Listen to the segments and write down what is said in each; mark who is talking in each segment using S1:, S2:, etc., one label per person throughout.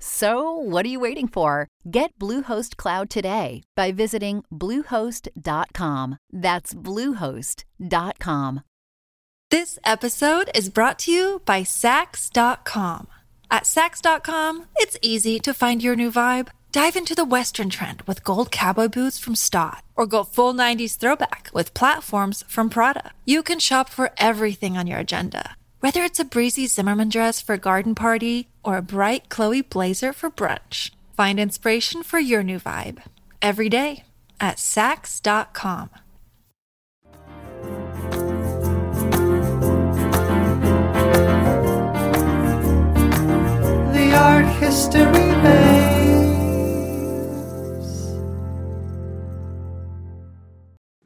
S1: So, what are you waiting for? Get Bluehost Cloud today by visiting Bluehost.com. That's Bluehost.com.
S2: This episode is brought to you by Saks.com. At Saks.com, it's easy to find your new vibe. Dive into the Western trend with gold cowboy boots from Staud, or go full 90s throwback with platforms from Prada. You can shop for everything on your agenda, whether it's a breezy Zimmermann dress for a garden party or a bright Chloe blazer for brunch. Find inspiration for your new vibe every day at Saks.com.
S3: The art history babes.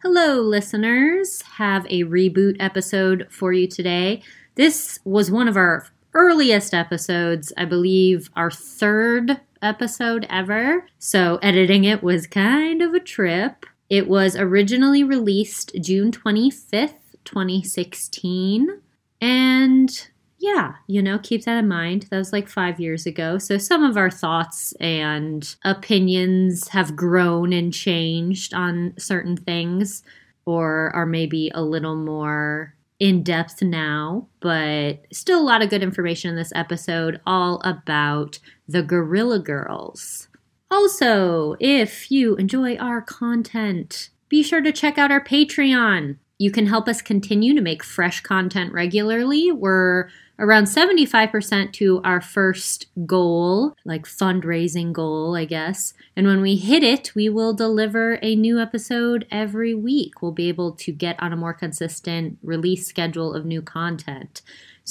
S4: Hello, listeners. Have a reboot episode for you today. This was one of our earliest episodes, I believe, our third episode ever. So, editing it was kind of a trip. It was originally released June 25th, 2016. And yeah, you know, keep that in mind. That was like five years ago. So some of our thoughts and opinions have grown and changed on certain things, or are maybe a little more in depth now, but still a lot of good information in this episode, all about the Guerrilla Girls. Also, if you enjoy our content, be sure to check out our Patreon. You can help us continue to make fresh content regularly. We're around 75% to our first goal, like fundraising goal, I guess. And when we hit it, we will deliver a new episode every week. We'll be able to get on a more consistent release schedule of new content.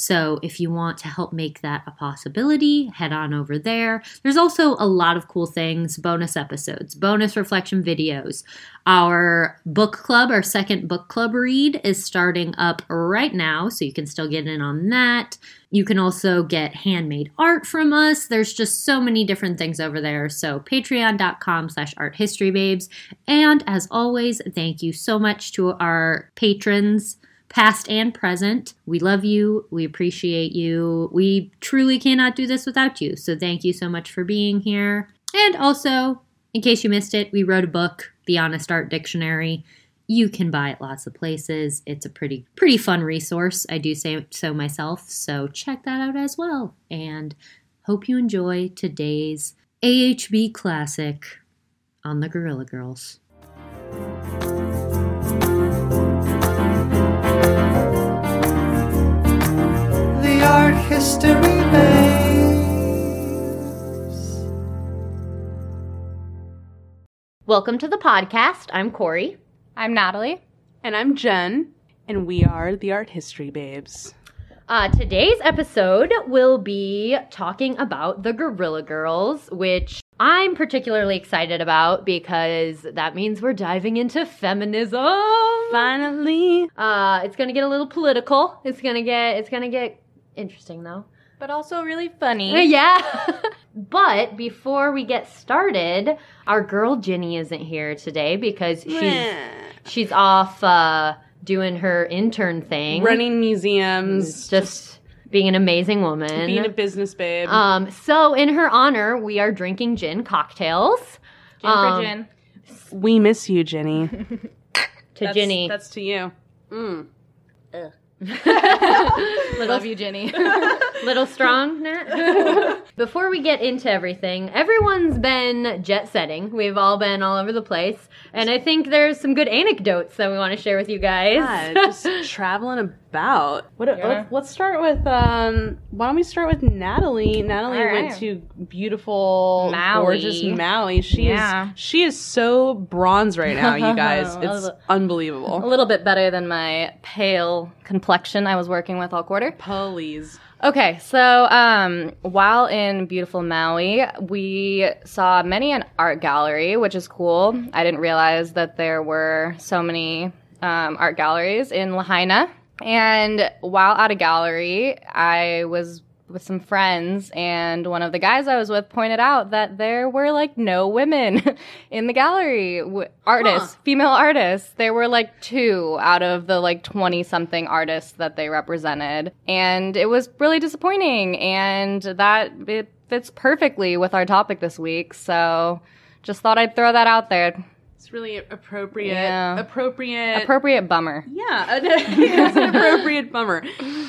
S4: So if you want to help make that a possibility, head on over there. There's also a lot of cool things bonus episodes, bonus reflection videos. Our book club, our second book club read, is starting up right now, so you can still get in on that. You can also get handmade art from us. There's just so many different things over there. So patreon.com slash arthistorybabes. And as always, thank you so much to our patrons past and present. We love you. We appreciate you. We truly cannot do this without you. So thank you so much for being here. And also, in case you missed it, we wrote a book, The Honest Art Dictionary. You can buy it lots of places. It's a pretty pretty fun resource. I do say so myself. So check that out as well. And hope you enjoy today's AHB classic on the Guerrilla Girls.
S3: The art history babes.
S4: Welcome to the podcast. I'm Corey.
S5: I'm Natalie.
S6: And I'm Jen, and we are the Art History Babes.
S4: Uh, today's episode will be talking about the Guerrilla Girls, which I'm particularly excited about because that means we're diving into feminism.
S6: Finally.
S4: Uh, it's gonna get a little political. It's gonna get it's gonna get interesting though.
S5: But also really funny.
S4: Yeah. but before we get started, our girl Ginny isn't here today because she's she's off uh, doing her intern thing,
S6: Running museums,
S4: just being an amazing woman.
S6: being a business babe.
S4: um, so in her honor, we are drinking gin cocktails.
S5: Gin
S4: Um,
S5: for gin.
S6: we miss you, Jenny.
S4: To
S6: That's-
S4: Ginny,
S6: That's to you. Mm.
S5: Love you, Jenny.
S4: little strong, Nat. Before we get into everything, everyone's been jet setting. We've all been all over the place, and I think there's some good anecdotes that we want to share with you guys.
S6: Yeah, just traveling a about. What?
S5: Yeah.
S6: Let's, let's start with. Um, why don't we start with Natalie? Natalie
S5: All
S6: went to beautiful,
S5: Maui.
S6: gorgeous Maui. She
S5: Yeah.
S6: is she is so bronze right now, you guys.
S5: A
S6: It's
S5: little- a
S6: unbelievable.
S5: little bit better than my pale complexion I was working with all quarter.
S6: Please.
S5: Okay, so um, while in beautiful Maui, we saw many an art gallery, which is cool. I didn't realize that there were so many um, art galleries in Lahaina. And while at a gallery, I was with some friends, and one of the guys I was with pointed out that there were like no women in the gallery. W- artists, female artists. There were like two out of the like 20 something artists that they represented. And it was really disappointing. And that it fits perfectly with our topic this week. So just thought I'd throw that out there.
S6: It's really appropriate.
S5: Yeah.
S6: Appropriate.
S5: Appropriate bummer.
S6: Yeah, it's an appropriate bummer.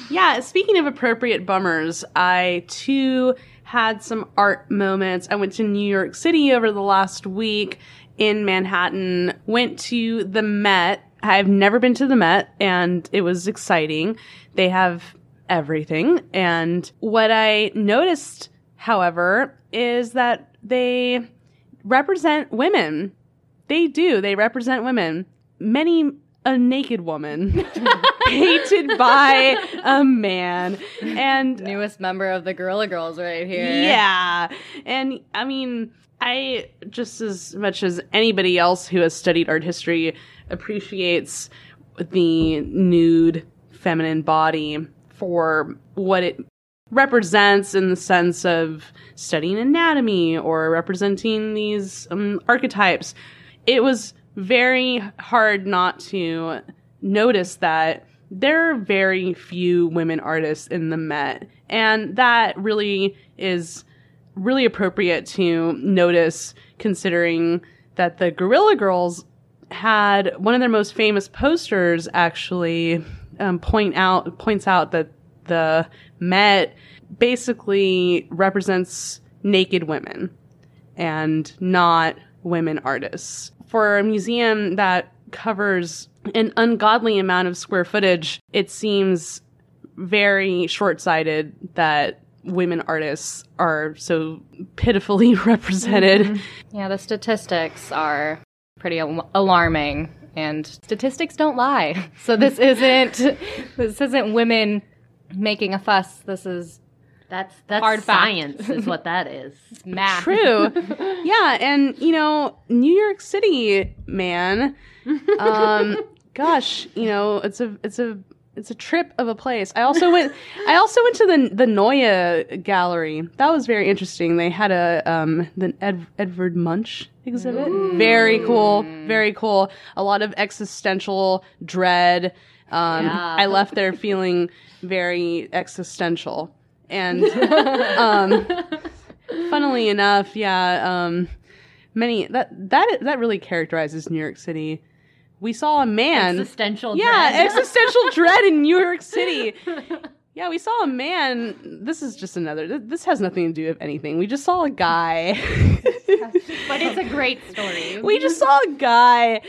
S6: Yeah, speaking of appropriate bummers, I too had some art moments. I went to New York City over the last week in Manhattan, went to the Met. I've never been to the Met, and it was exciting. They have everything. And what I noticed, however, is that they represent women. They do. They represent women. Many a naked woman painted by a man. And
S5: Newest member of the Guerrilla Girls right here.
S6: yeah. And I mean, I just as much as anybody else who has studied art history appreciates the nude feminine body for what it represents in the sense of studying anatomy or representing these um, archetypes. It was very hard not to notice that there are very few women artists in the Met, and that really is really appropriate to notice considering that the Guerrilla Girls had one of their most famous posters actually um, point out points out that the Met basically represents naked women and not women artists. For a museum that covers an ungodly amount of square footage, it seems very short sighted that women artists are so pitifully represented. Mm-hmm.
S5: Yeah, the statistics are pretty al- alarming, and statistics don't lie. So this isn't this isn't women making a fuss. This is
S4: That's that's
S5: Hard fact.
S4: science, is what that is.
S5: math.
S6: True. yeah, and you know, New York City, man. Um, gosh, you know, it's a it's a it's a trip of a place. I also went I also went to the the Neue Gallery. That was very interesting. They had a um the Ed, Edvard Munch exhibit. Very cool. Very cool. A lot of existential dread. Um,
S4: Yeah.
S6: I left there feeling very existential. And um, funnily enough, yeah, um, many that that that really characterizes New York City. We saw a man.
S4: Existential
S6: yeah,
S4: dread.
S6: existential dread in New York City. Yeah, we saw a man. This is just another. th- This has nothing to do with anything. We just saw a guy.
S4: but it's a great story.
S6: we just saw a guy,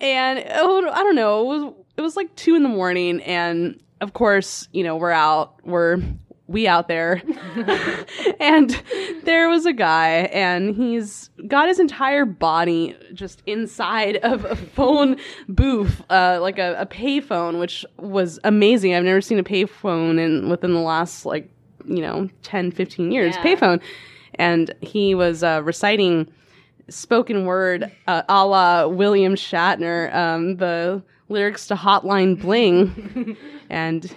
S6: and oh, I don't know. It was it was like two in the morning, and of course, you know, we're out. We're we out there, and there was a guy, and he's got his entire body just inside of a phone booth, uh, like a, a payphone, which was amazing. I've never seen a payphone in within the last like you know 10, 15 years.
S4: Yeah.
S6: Payphone, and he was uh, reciting spoken word uh, a la William Shatner, um, the lyrics to Hotline Bling. and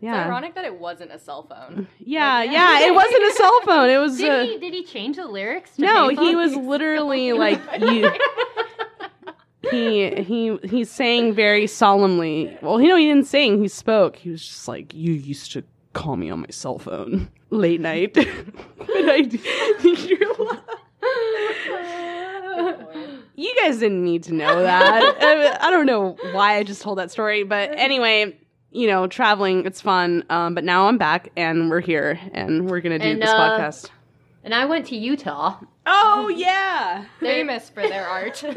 S5: It's ironic that it wasn't a cell phone.
S6: Yeah, yeah, it wasn't a cell phone. It was
S4: Did
S6: a
S4: he did he change the lyrics? To
S6: No,
S4: payphone?
S6: he was literally like you he he he's saying very solemnly. Well, you know, he didn't sing, he spoke. He was just like, "You used to call me on my cell phone late night." But I You guys didn't need to know that. I, I don't know why I just told that story, but anyway, you know, traveling, it's fun. Um, but now I'm back and we're here and we're gonna do
S4: And,
S6: this
S4: uh,
S6: podcast.
S4: and I went to Utah.
S6: Oh yeah.
S5: Famous for their art.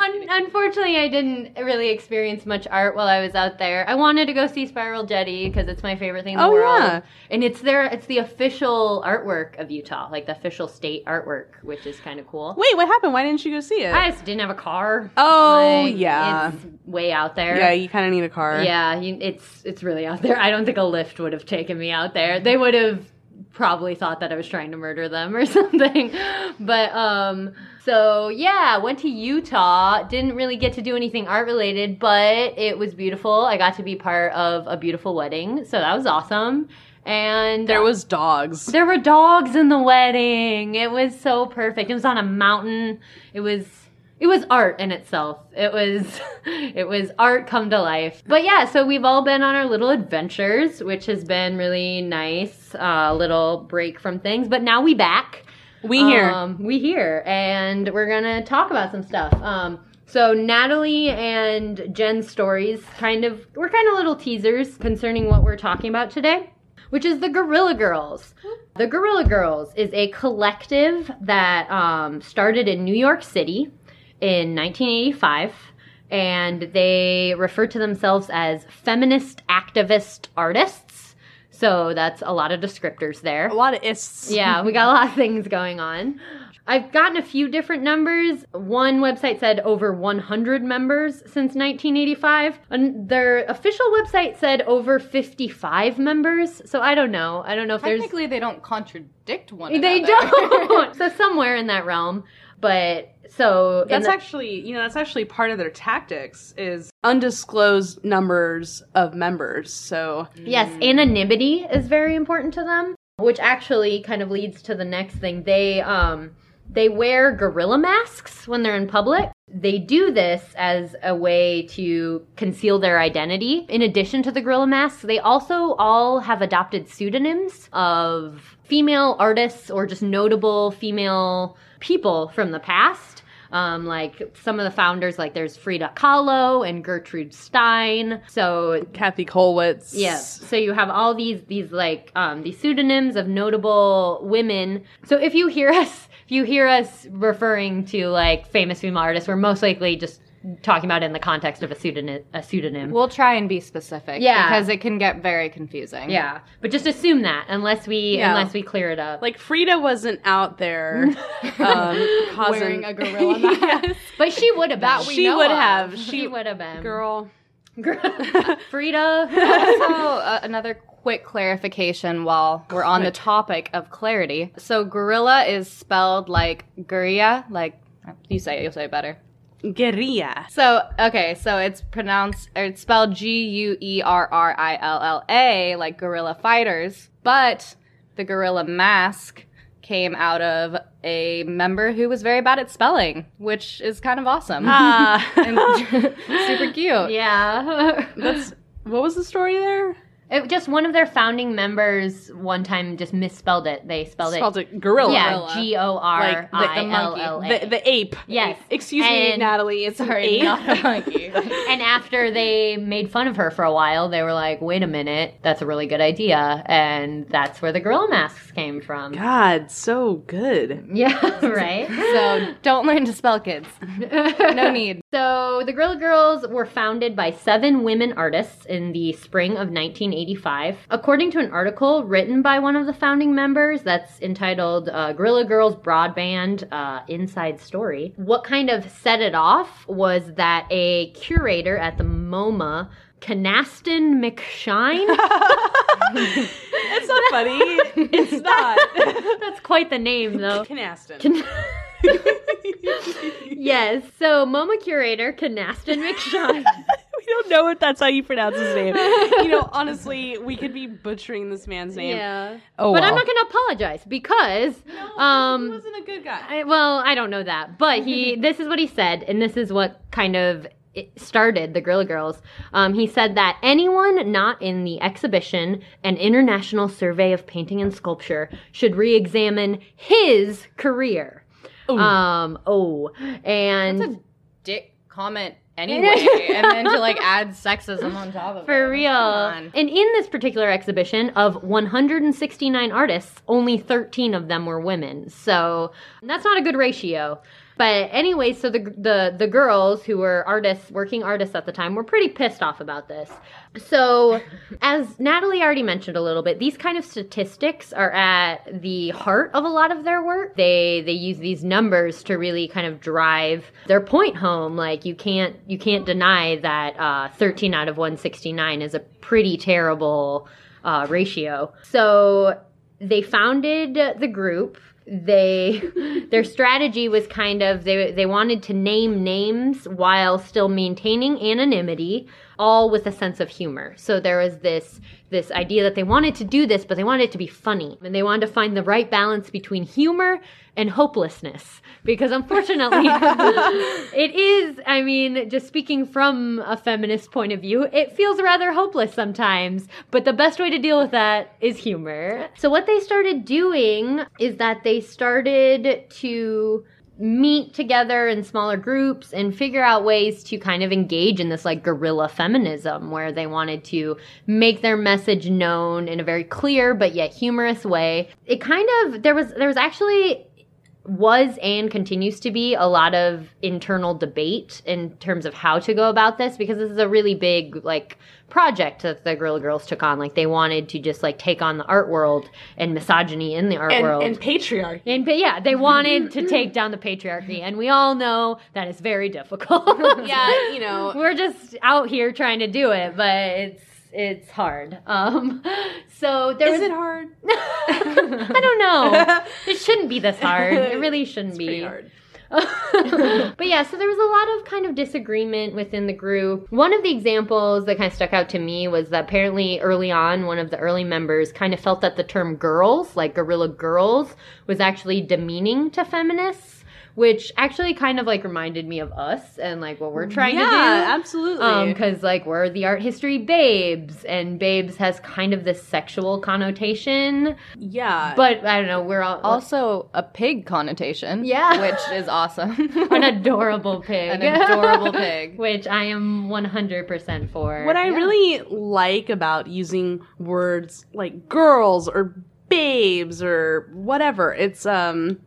S4: Un- unfortunately, I didn't really experience much art while I was out there. I wanted to go see Spiral Jetty because it's my favorite thing in the
S6: Oh,
S4: world,
S6: yeah.
S4: and it's their it's the official artwork of Utah, like the official state artwork, which is kind of cool.
S6: Wait, what happened? Why didn't you go see it?
S4: I just didn't have a car.
S6: Oh,
S4: Like,
S6: yeah.
S4: it's way out there.
S6: yeah, you kind of need a car.
S4: Yeah, you, it's it's really out there. I don't think a Lyft would have taken me out there. They would have probably thought that I was trying to murder them or something. But um so yeah, went to Utah. Didn't really get to do anything art related, but it was beautiful. I got to be part of a beautiful wedding, so that was awesome. And
S6: There was dogs.
S4: there were dogs in the wedding. It was so perfect. It was on a mountain. It was it was art in itself. It was it was art come to life. But yeah, so we've all been on our little adventures, which has been really nice. A little break from things. But now we back.
S6: We here.
S4: Um, we here, and we're gonna talk about some stuff. Um, so Natalie and Jen's stories, kind of, we're kind of little teasers concerning what we're talking about today, which is the Guerrilla Girls. The Guerrilla Girls is a collective that um, started in New York City in 1985. And they refer to themselves as feminist activist artists. So that's a lot of descriptors there.
S6: a lot of ists.
S4: Yeah, we got a lot of things going on. I've gotten a few different numbers. One website said over 100 members since 1985. And their official website said over 55 members. So I don't know. I don't know if there's.
S5: Technically, they don't contradict one another.
S4: They
S5: another.
S4: don't. so somewhere in that realm. But so.
S6: That's
S4: the-
S6: actually, you know, that's actually part of their tactics is undisclosed numbers of members. So
S4: Yes, anonymity is very important to them, which actually kind of leads to the next thing. They um they wear gorilla masks when they're in public. They do this as a way to conceal their identity. In addition to the gorilla masks, they also all have adopted pseudonyms of female artists or just notable female people from the past. Um, like some of the founders, like there's Frida Kahlo and Gertrude Stein. So
S6: Kathy Kollwitz.
S4: Yes. So you have all these these like um these pseudonyms of notable women. So if you hear us if you hear us referring to like famous female artists, we're most likely just talking about it in the context of a pseudonym a pseudonym.
S5: We'll try and be specific.
S4: Yeah.
S5: Because it can get very confusing.
S4: yeah. But just assume that unless we
S6: Yeah.
S4: unless we clear it up.
S6: Like Frida wasn't out there um, causing
S5: Wearing a gorilla mask.
S4: but she would have been.
S5: That we
S6: she
S5: know
S6: would
S5: of.
S6: have.
S4: she
S6: She
S4: would have been.
S6: girl.
S4: Frida.
S5: also, uh, another quick clarification while we're on the topic of clarity. So, gorilla is spelled like guria, like you say it, you'll say it better.
S6: Guerrilla.
S5: So, okay, so it's pronounced, or it's spelled G U E R R I L L A, like guerrilla fighters, but the gorilla mask came out of a member who was very bad at spelling, which is kind of awesome.
S6: Ah.
S5: super cute.
S4: yeah.
S6: That's what was the story there?
S4: It, just one of their founding members one time just misspelled it. They spelled,
S6: Spelled it gorilla.
S4: Yeah,
S5: Gorilla.
S4: G O R
S6: Like the- the
S4: I L L
S6: The, ape.
S4: Yes.
S6: Excuse me, Natalie. It's an
S5: Sorry,
S6: ape.
S5: not a monkey.
S4: And after they made fun of her for a while, they were like, "Wait a minute, that's a really good idea," and that's where the gorilla masks came from.
S6: God, so good.
S4: Yeah, right.
S5: so don't learn to spell, kids. No need.
S4: So the Guerrilla Girls were founded by seven women artists in the spring of 1985. According to an article written by one of the founding members that's entitled uh, Guerrilla Girls Broadband uh, Inside Story, what kind of set it off was that a curator at the MoMA, Kynaston McShine,
S6: It's not funny. it's not.
S4: that's quite the name though.
S6: Kynaston.
S4: yes, so MoMA curator Kynaston McShine.
S6: Don't know if that's how you pronounce his name. you know, honestly, we could be butchering this man's name.
S4: Yeah.
S6: Oh,
S4: but I'm not going to apologize because
S6: he
S4: um
S6: wasn't a good guy.
S4: I, well, I don't know that, but he this is what he said and this is what kind of it started the Guerrilla Girls. Um, he said that anyone not in the exhibition an international survey of painting and sculpture should re-examine his career. Um oh, and
S5: That's a dick comment anyway, and then to like add sexism on top of it.
S4: For real. And in this particular exhibition, of 169 artists, only 13 of them were women. So that's not a good ratio. But anyway, so the the the girls who were artists, working artists at the time, were pretty pissed off about this. So, as Natalie already mentioned a little bit, these kind of statistics are at the heart of a lot of their work. They they use these numbers to really kind of drive their point home. Like you can't you can't deny that uh, 13 out of 169 is a pretty terrible uh, ratio. So they founded the group they their strategy was kind of they they wanted to name names while still maintaining anonymity all with a sense of humor. So there was this this idea that they wanted to do this but they wanted it to be funny. And they wanted to find the right balance between humor and hopelessness. Because unfortunately it is i mean just speaking from a feminist point of view it feels rather hopeless sometimes. But the best way to deal with that is humor. So what they started doing is that they started to meet together in smaller groups and figure out ways to kind of engage in this like guerrilla feminism where they wanted to make their message known in a very clear but yet humorous way. It kind of there was there was actually was and continues to be a lot of internal debate in terms of how to go about this because this is a really big like project that the Guerrilla Girls took on. Like they wanted to just like take on the art world and misogyny in the art
S6: and,
S4: world.
S6: and patriarchy.
S4: And but yeah, they wanted to take down the patriarchy, and we all know that is very difficult.
S6: yeah, you know,
S4: we're just out here trying to do it, but it's it's hard. Um, so there
S6: is
S4: was
S6: it hard?
S4: I don't know. It shouldn't be this hard. It really shouldn't
S6: It's
S4: be.
S6: hard.
S4: but yeah, so there was a lot of kind of disagreement within the group. One of the examples that kind of stuck out to me was that apparently early on, one of the early members kind of felt that the term girls, like guerrilla girls, was actually demeaning to feminists. Which actually kind of like reminded me of us and like what we're trying to do.
S6: Yeah, absolutely.
S4: because like we're the art history babes, and babes has kind of this sexual connotation.
S6: yeah,
S4: But I don't know, we're all
S5: Also, a pig connotation.
S4: Yeah.
S5: Which is awesome.
S4: an adorable pig,
S5: An adorable pig.
S4: which I am 100% for.
S6: What I really like about using words like girls or babes or whatever, it's um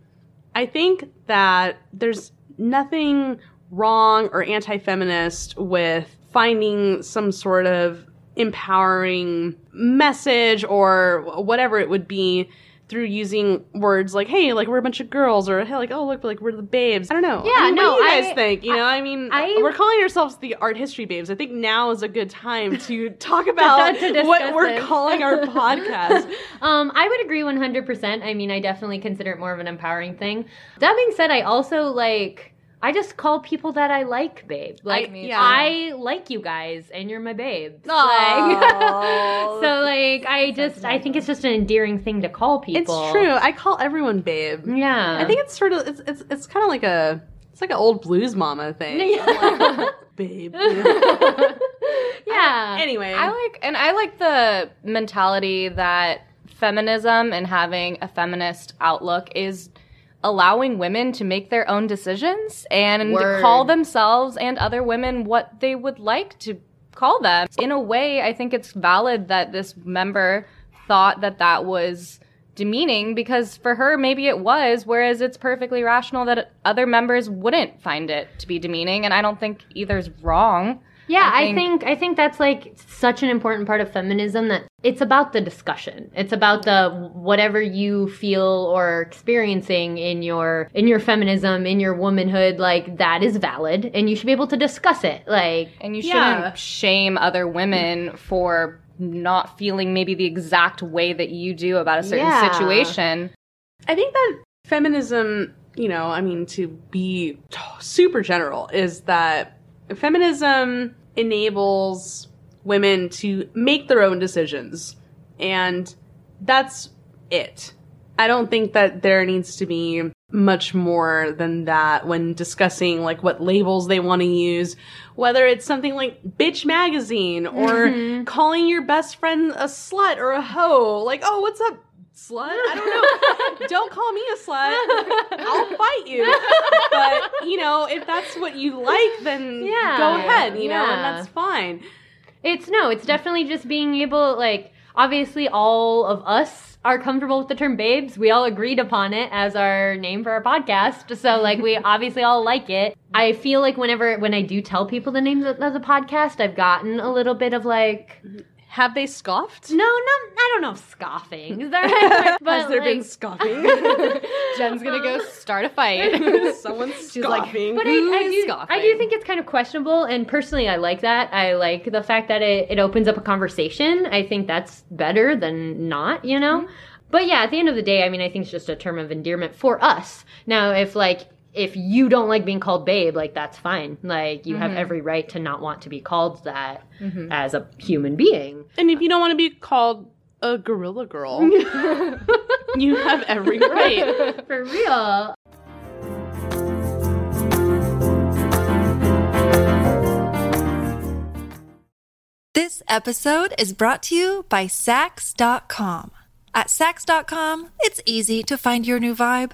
S6: I think that there's nothing wrong or anti-feminist with finding some sort of empowering message or whatever it would be through using words like hey like we're a bunch of girls or hey like oh look like we're the babes i don't know
S4: Yeah,
S6: I mean,
S4: no,
S6: what do you
S4: I-
S6: think you know i mean
S4: I-
S6: we're calling ourselves the art history babes i think now is a good time to talk about
S4: to
S6: what we're
S4: this.
S6: calling our podcast
S4: um, I would agree 100%. I mean, I definitely consider it more of an empowering thing. That being said, I also like, I just call people that I like babe. Like,
S5: me
S6: yeah.
S4: I like you guys and you're my babes.
S6: Aw.
S4: Like, so, like, I just, I think it's just an endearing thing to call people.
S6: it's true i call everyone babe
S4: Yeah.
S6: i think it's sort of it's it's, it's kind of like a it's like an old blues mama thing
S4: Yeah.
S6: babe
S4: yeah.
S6: anyway
S5: I like, and I like the mentality that feminism and having a feminist outlook is allowing women to make their own decisions and
S4: Word.
S5: call themselves and other women what they would like to call them. In a way, I think it's valid that this member thought that that was demeaning because for her maybe it was whereas it's perfectly rational that other members wouldn't find it to be demeaning and I don't think either's wrong.
S4: Yeah,
S5: I
S4: I
S5: think-
S4: think, I think that's like such an important part of feminism that it's about the discussion. It's about the whatever you feel or are experiencing in your in your feminism, in your womanhood, like that is valid and you should be able to discuss it. Like
S5: And you shouldn't
S6: Yeah.
S5: shame other women for not feeling maybe the exact way that you do about a certain
S4: Yeah.
S5: situation.
S6: I think that feminism, you know, I mean, to be t- super general, is that feminism enables women to make their own decisions. And that's it. I don't think that there needs to be much more than that when discussing like what labels they want to use whether it's something like bitch magazine or mm-hmm. calling your best friend a slut or a hoe like oh what's up slut. I don't know. don't call me a slut. I'll fight you. But you know, if that's what you like, then
S4: Yeah.
S6: go ahead. You know, and that's fine.
S4: It's no, it's definitely just being able, like, obviously, all of us are comfortable with the term babes. We all agreed upon it as our name for our podcast. So, like, we obviously all like it. I feel like whenever, when I do tell people the name of of the podcast, I've gotten a little bit of like,
S6: Have they scoffed?
S4: no, no, I don't know if scoffing. Is that right? But,
S6: Has there been scoffing?
S5: Jen's gonna go start a fight.
S6: Someone's
S5: She's like,
S6: scoffing.
S4: But I,
S5: Who
S4: I do,
S5: scoffing?
S4: I do think it's kind of questionable, and personally, I like that. I like the fact that it, it opens up a conversation. I think that's better than not, you know? Mm-hmm. But yeah, at the end of the day, I mean, I think it's just a term of endearment for us. Now, if like, if you don't like being called babe, like, that's fine. Like, you have mm-hmm. every right to not want to be called that mm-hmm. as a human being.
S6: and if you don't want to be called a gorilla girl, you have every right.
S4: For real.
S2: This episode is brought to you by Saks.com. At Saks.com, it's easy to find your new vibe.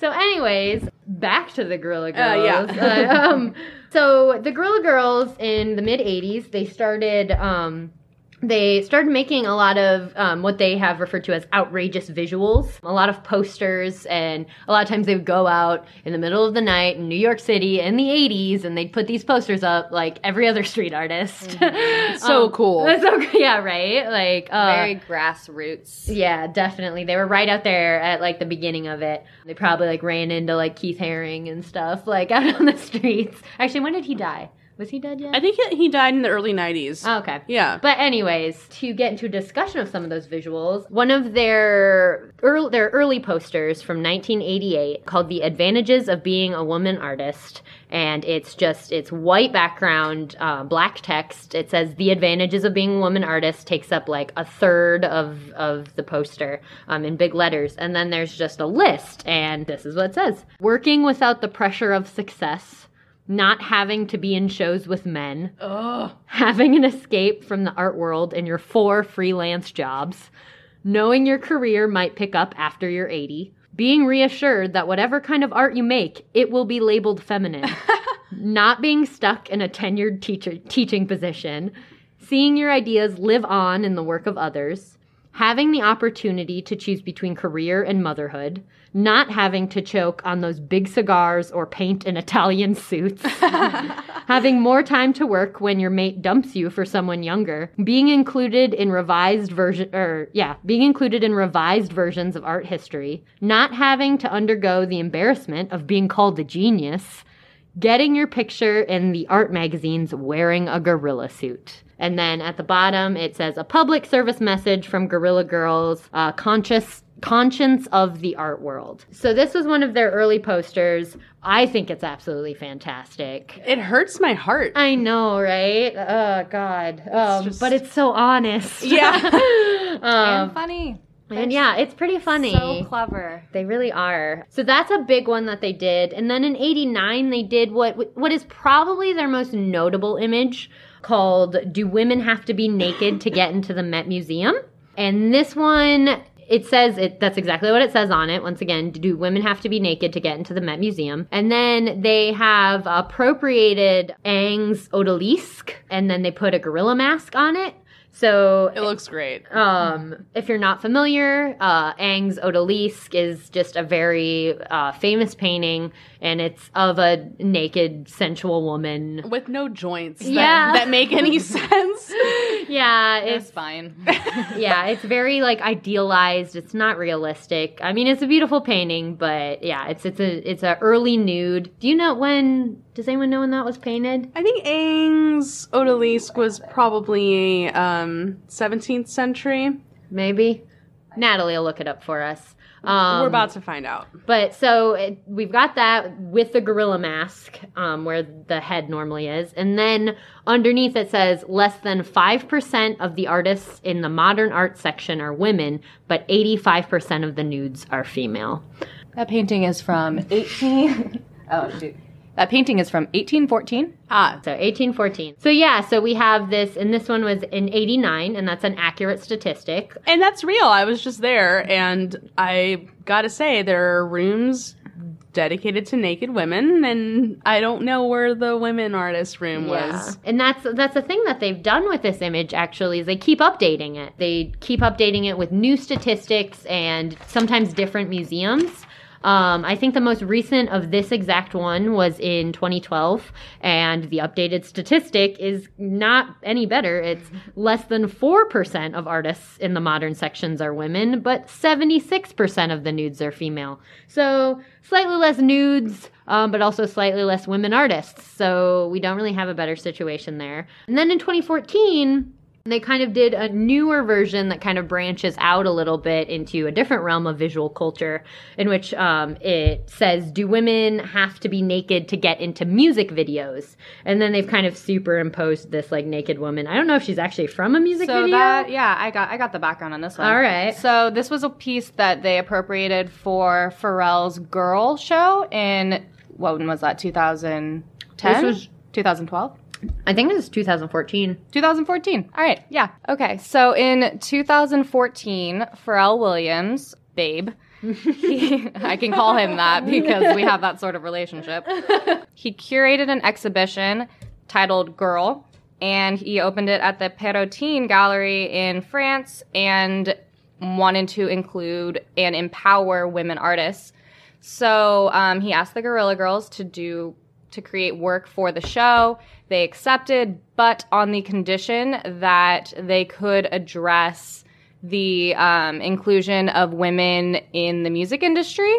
S4: So, anyways, back to the Guerrilla
S6: Uh,
S4: Girls.
S6: yeah.
S4: Uh, um, so the Guerrilla Girls in the mid '80s, they started. Um, they started making a lot of um, what they have referred to as outrageous visuals, a lot of posters, and a lot of times they would go out in the middle of the night in New York City in the 80s and they'd put these posters up like every other street artist.
S6: So cool.
S4: That's so, yeah, right? Like, uh,
S5: Very grassroots.
S4: yeah, definitely. They were right out there at like the beginning of it. They probably like ran into like Keith Haring and stuff like out on the streets. Actually, when did he die? Was he dead yet?
S6: I think he- he died in the early 90s.
S4: Oh, okay.
S6: Yeah.
S4: But anyways, to get into a discussion of some of those visuals, one of their early, their early posters from 1988 called "The Advantages of Being a Woman Artist," and it's just it's white background, uh, black text. It says "The Advantages of Being a Woman Artist" takes up like a third of of the poster um, in big letters, and then there's just a list, and this is what it says: "Working without the pressure of success." Not having to be in shows with men, having an escape from the art world in your four freelance jobs, knowing your career might pick up after you're 80, being reassured that whatever kind of art you make, it will be labeled feminine, not being stuck in a tenured teacher teaching position, seeing your ideas live on in the work of others, having the opportunity to choose between career and motherhood, not having to choke on those big cigars or paint in Italian suits, having more time to work when your mate dumps you for someone younger, being included in revised version or yeah, being included in revised versions of art history, not having to undergo the embarrassment of being called a genius, getting your picture in the art magazines wearing a gorilla suit. And then at the bottom it says a public service message from Guerrilla Girls, uh, conscious conscience of the art world. So this was one of their early posters. I think it's absolutely fantastic.
S6: It hurts my heart.
S4: I know, right? Oh God, um,
S6: just-
S4: but it's so honest.
S6: Yeah.
S5: and
S4: um,
S5: funny.
S4: and yeah, it's pretty funny.
S5: So clever.
S4: They really are. So that's a big one that they did. And then in 89 they did what what is probably their most notable image called Do Women Have to Be Naked to Get into the Met Museum? And this one it says it that's exactly what it says on it. Once again, do women have to be naked to get into the Met Museum? And then they have appropriated Ingres's odalisque and then they put a gorilla mask on it. So
S6: It looks great.
S4: um, if you're not familiar, uh, Ingres's Odalisque is just a very uh, famous painting, and it's of a naked, sensual woman.
S6: With no joints that,
S4: Yeah.
S6: that make any sense.
S4: Yeah,
S5: It's
S4: it's
S5: fine.
S4: yeah, it's very like idealized. It's not realistic. I mean, it's a beautiful painting, but yeah, it's it's a it's a early nude. Do you know when? Does anyone know when that was painted?
S6: I think Ingres's Odalisque was probably um, 17th century.
S4: Maybe. Natalie will look it up for us. Um,
S6: We're about to find out.
S4: But so it, we've got that with the gorilla mask, um, where the head normally is, and then underneath it says less than five percent of the artists in the modern art section are women, but eighty-five percent of the nudes are female.
S5: that painting is from 18. oh, dude. That painting is from 1814.
S6: Ah,
S4: So 1814. So yeah, so we have this, and this one was in 89, and that's an accurate statistic.
S6: and that's real. I was just there, and I gotta say, there are rooms dedicated to naked women, and I don't know where the women artist room was.
S4: And that's that's the thing that they've done with this image actually is they keep updating it. They keep updating it with new statistics and sometimes different museums. Um, I think the most recent of this exact one was in 2012, and the updated statistic is not any better. It's less than 4% of artists in the modern sections are women, but 76% of the nudes are female. So slightly less nudes, um, but also slightly less women artists. So we don't really have a better situation there. And then in 2014, they kind of did a newer version that kind of branches out a little bit into a different realm of visual culture, in which um, it says, Do women have to be naked to get into music videos? And then they've kind of superimposed this like naked woman. I don't know if she's actually from a music
S5: So
S4: video.
S5: that yeah, I got I got the background on this one.
S4: All right.
S5: So this was a piece that they appropriated for Pharrell's Girl show in what was that? 2010.
S4: This was-
S5: 2012.
S4: I think it was 2014.
S5: 2014. All right. Yeah. Okay. So in 2014, Pharrell Williams, babe, he, I can call him that because we have that sort of relationship. He curated an exhibition titled Girl, and he opened it at the Perrotin Gallery in France and wanted to include and empower women artists. So um, he asked the Guerrilla Girls to do to create work for the show. They accepted, but on the condition that they could address the um, inclusion of women in the music industry,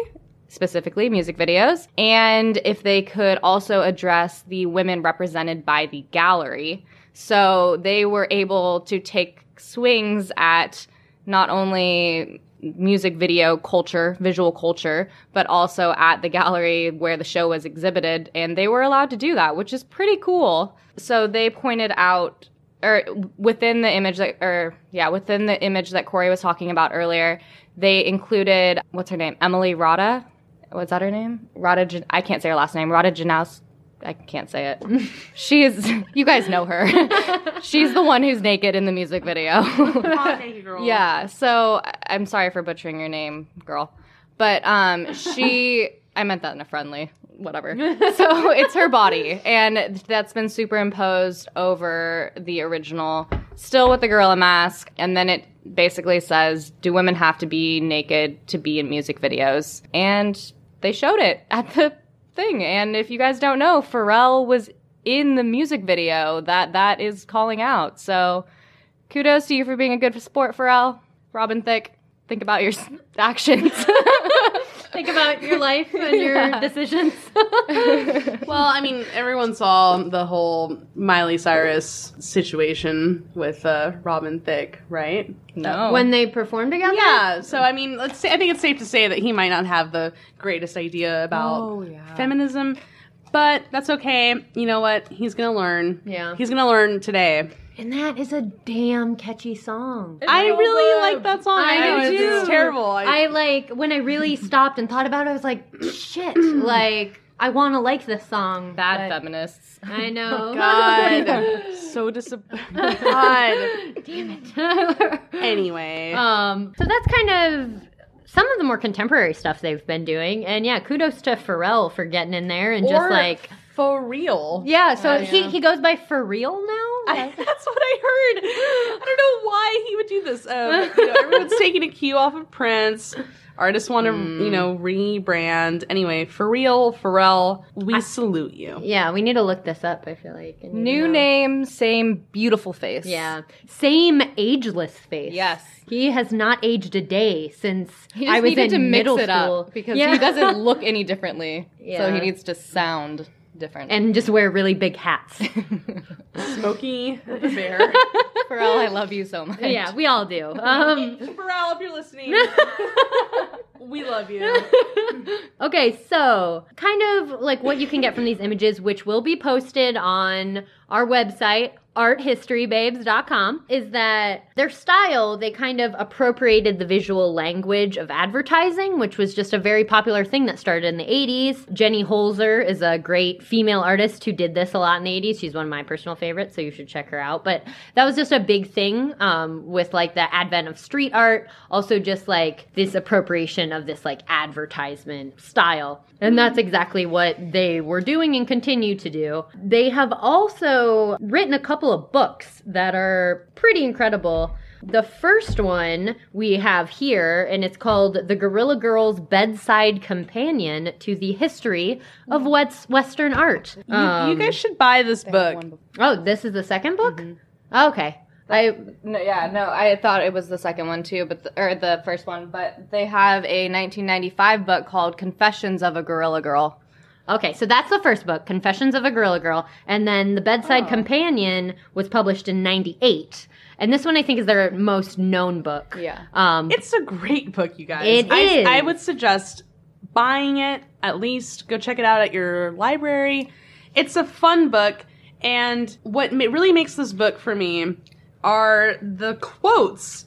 S5: specifically music videos, and if they could also address the women represented by the gallery. So they were able to take swings at not only music video culture, visual culture, but also at the gallery where the show was exhibited. And they were allowed to do that, which is pretty cool. So they pointed out, or within the image that, or yeah, within the image that Corey was talking about earlier, they included, what's her name? Emily Rada. What's that her name? Rada, I can't say her last name. Rada Janaus. I can't say it. She is, you guys know her. She's the one who's naked in the music video. Yeah, so I'm sorry for butchering your name, girl. But um she I meant that in a friendly whatever. so it's her body and that's been superimposed over the original still with the gorilla mask and then it basically says do women have to be naked to be in music videos? And they showed it at the thing and if you guys don't know, Pharrell was in the music video that that is calling out. So kudos to you for being a good sport, Pharrell. Robin Thicke, think about your actions.
S4: Think about your life and your decisions.
S6: Well, I mean, everyone saw the whole Miley Cyrus situation with uh, Robin Thicke, right?
S5: no.
S4: when they performed together?
S6: Yeah. So, I mean, let's say, I think it's safe to say that he might not have the greatest idea about
S5: Oh, yeah.
S6: feminism, but that's okay. You know what? He's gonna learn.
S4: Yeah.
S6: He's gonna learn today.
S4: And that is a damn catchy song.
S6: I really like that song.
S4: I
S6: know
S4: do
S6: it's, it's
S4: too.
S6: terrible.
S4: I like when I really stopped and thought about it. I was like, shit. like I want to like this song.
S5: Bad feminists.
S4: I know.
S6: God, so disappointed. God.
S4: Damn it.
S6: Anyway,
S4: um. So that's kind of some of the more contemporary stuff they've been doing, and yeah, kudos to Pharrell for getting in there and just
S6: Or
S4: like.
S6: For real.
S4: Yeah, so he, he goes by for real now.
S6: I, that's what I heard. I don't know why he would do this. Um, you know, everyone's taking a cue off of Prince. Artists want to,
S4: Hmm.
S6: you know, rebrand. Anyway, for real, Pharrell, we salute you.
S4: Yeah, we need to look this up. I feel like I
S5: New
S4: know.
S5: name, same beautiful face.
S4: Yeah, same ageless face.
S5: Yes.
S4: he has not aged a day since
S5: He just
S4: I was
S5: needed
S4: in
S5: to mix
S4: middle
S5: it
S4: school
S5: up because
S4: Yeah.
S5: he doesn't look any differently. So he needs to sound different.
S4: and just wear really big hats.
S6: Smokey the bear.
S5: Pharrell, I love you so much.
S4: yeah, we all do. Um,
S6: Pharrell, if you're listening, we love you.
S4: okay, so kind of like what you can get from these images, which will be posted on our website, arthistorybabes.com, is that their style, they kind of appropriated the visual language of advertising, which was just a very popular thing that started in the 80s. Jenny Holzer is a great female artist who did this a lot in the 80s. She's one of my personal favorites, so you should check her out. But that was just a big thing um, with like the advent of street art, also just like this appropriation of this like advertisement style. And that's exactly what they were doing and continue to do. They have also written a couple of books that are pretty incredible. The first one we have here, and it's called The Guerrilla Girls Bedside Companion to the History of West- Western Art.
S6: You,
S4: Um,
S6: you guys should buy this book.
S4: oh, this is the second book? Okay. I
S5: No, yeah, no, I thought it was the second one too, but the, or the first one, but they have a 1995 book called Confessions of a Guerrilla Girl.
S4: Okay, so that's the first book, Confessions of a Guerrilla Girl, and then The Bedside Companion was published in 98. And this one I think is their most known book.
S5: Yeah.
S4: Um
S6: It's a great book, you guys.
S4: It
S6: I,
S4: is.
S6: I would suggest buying it at least. Go check it out at your library. It's a fun book, and what ma- really makes this book for me are the quotes.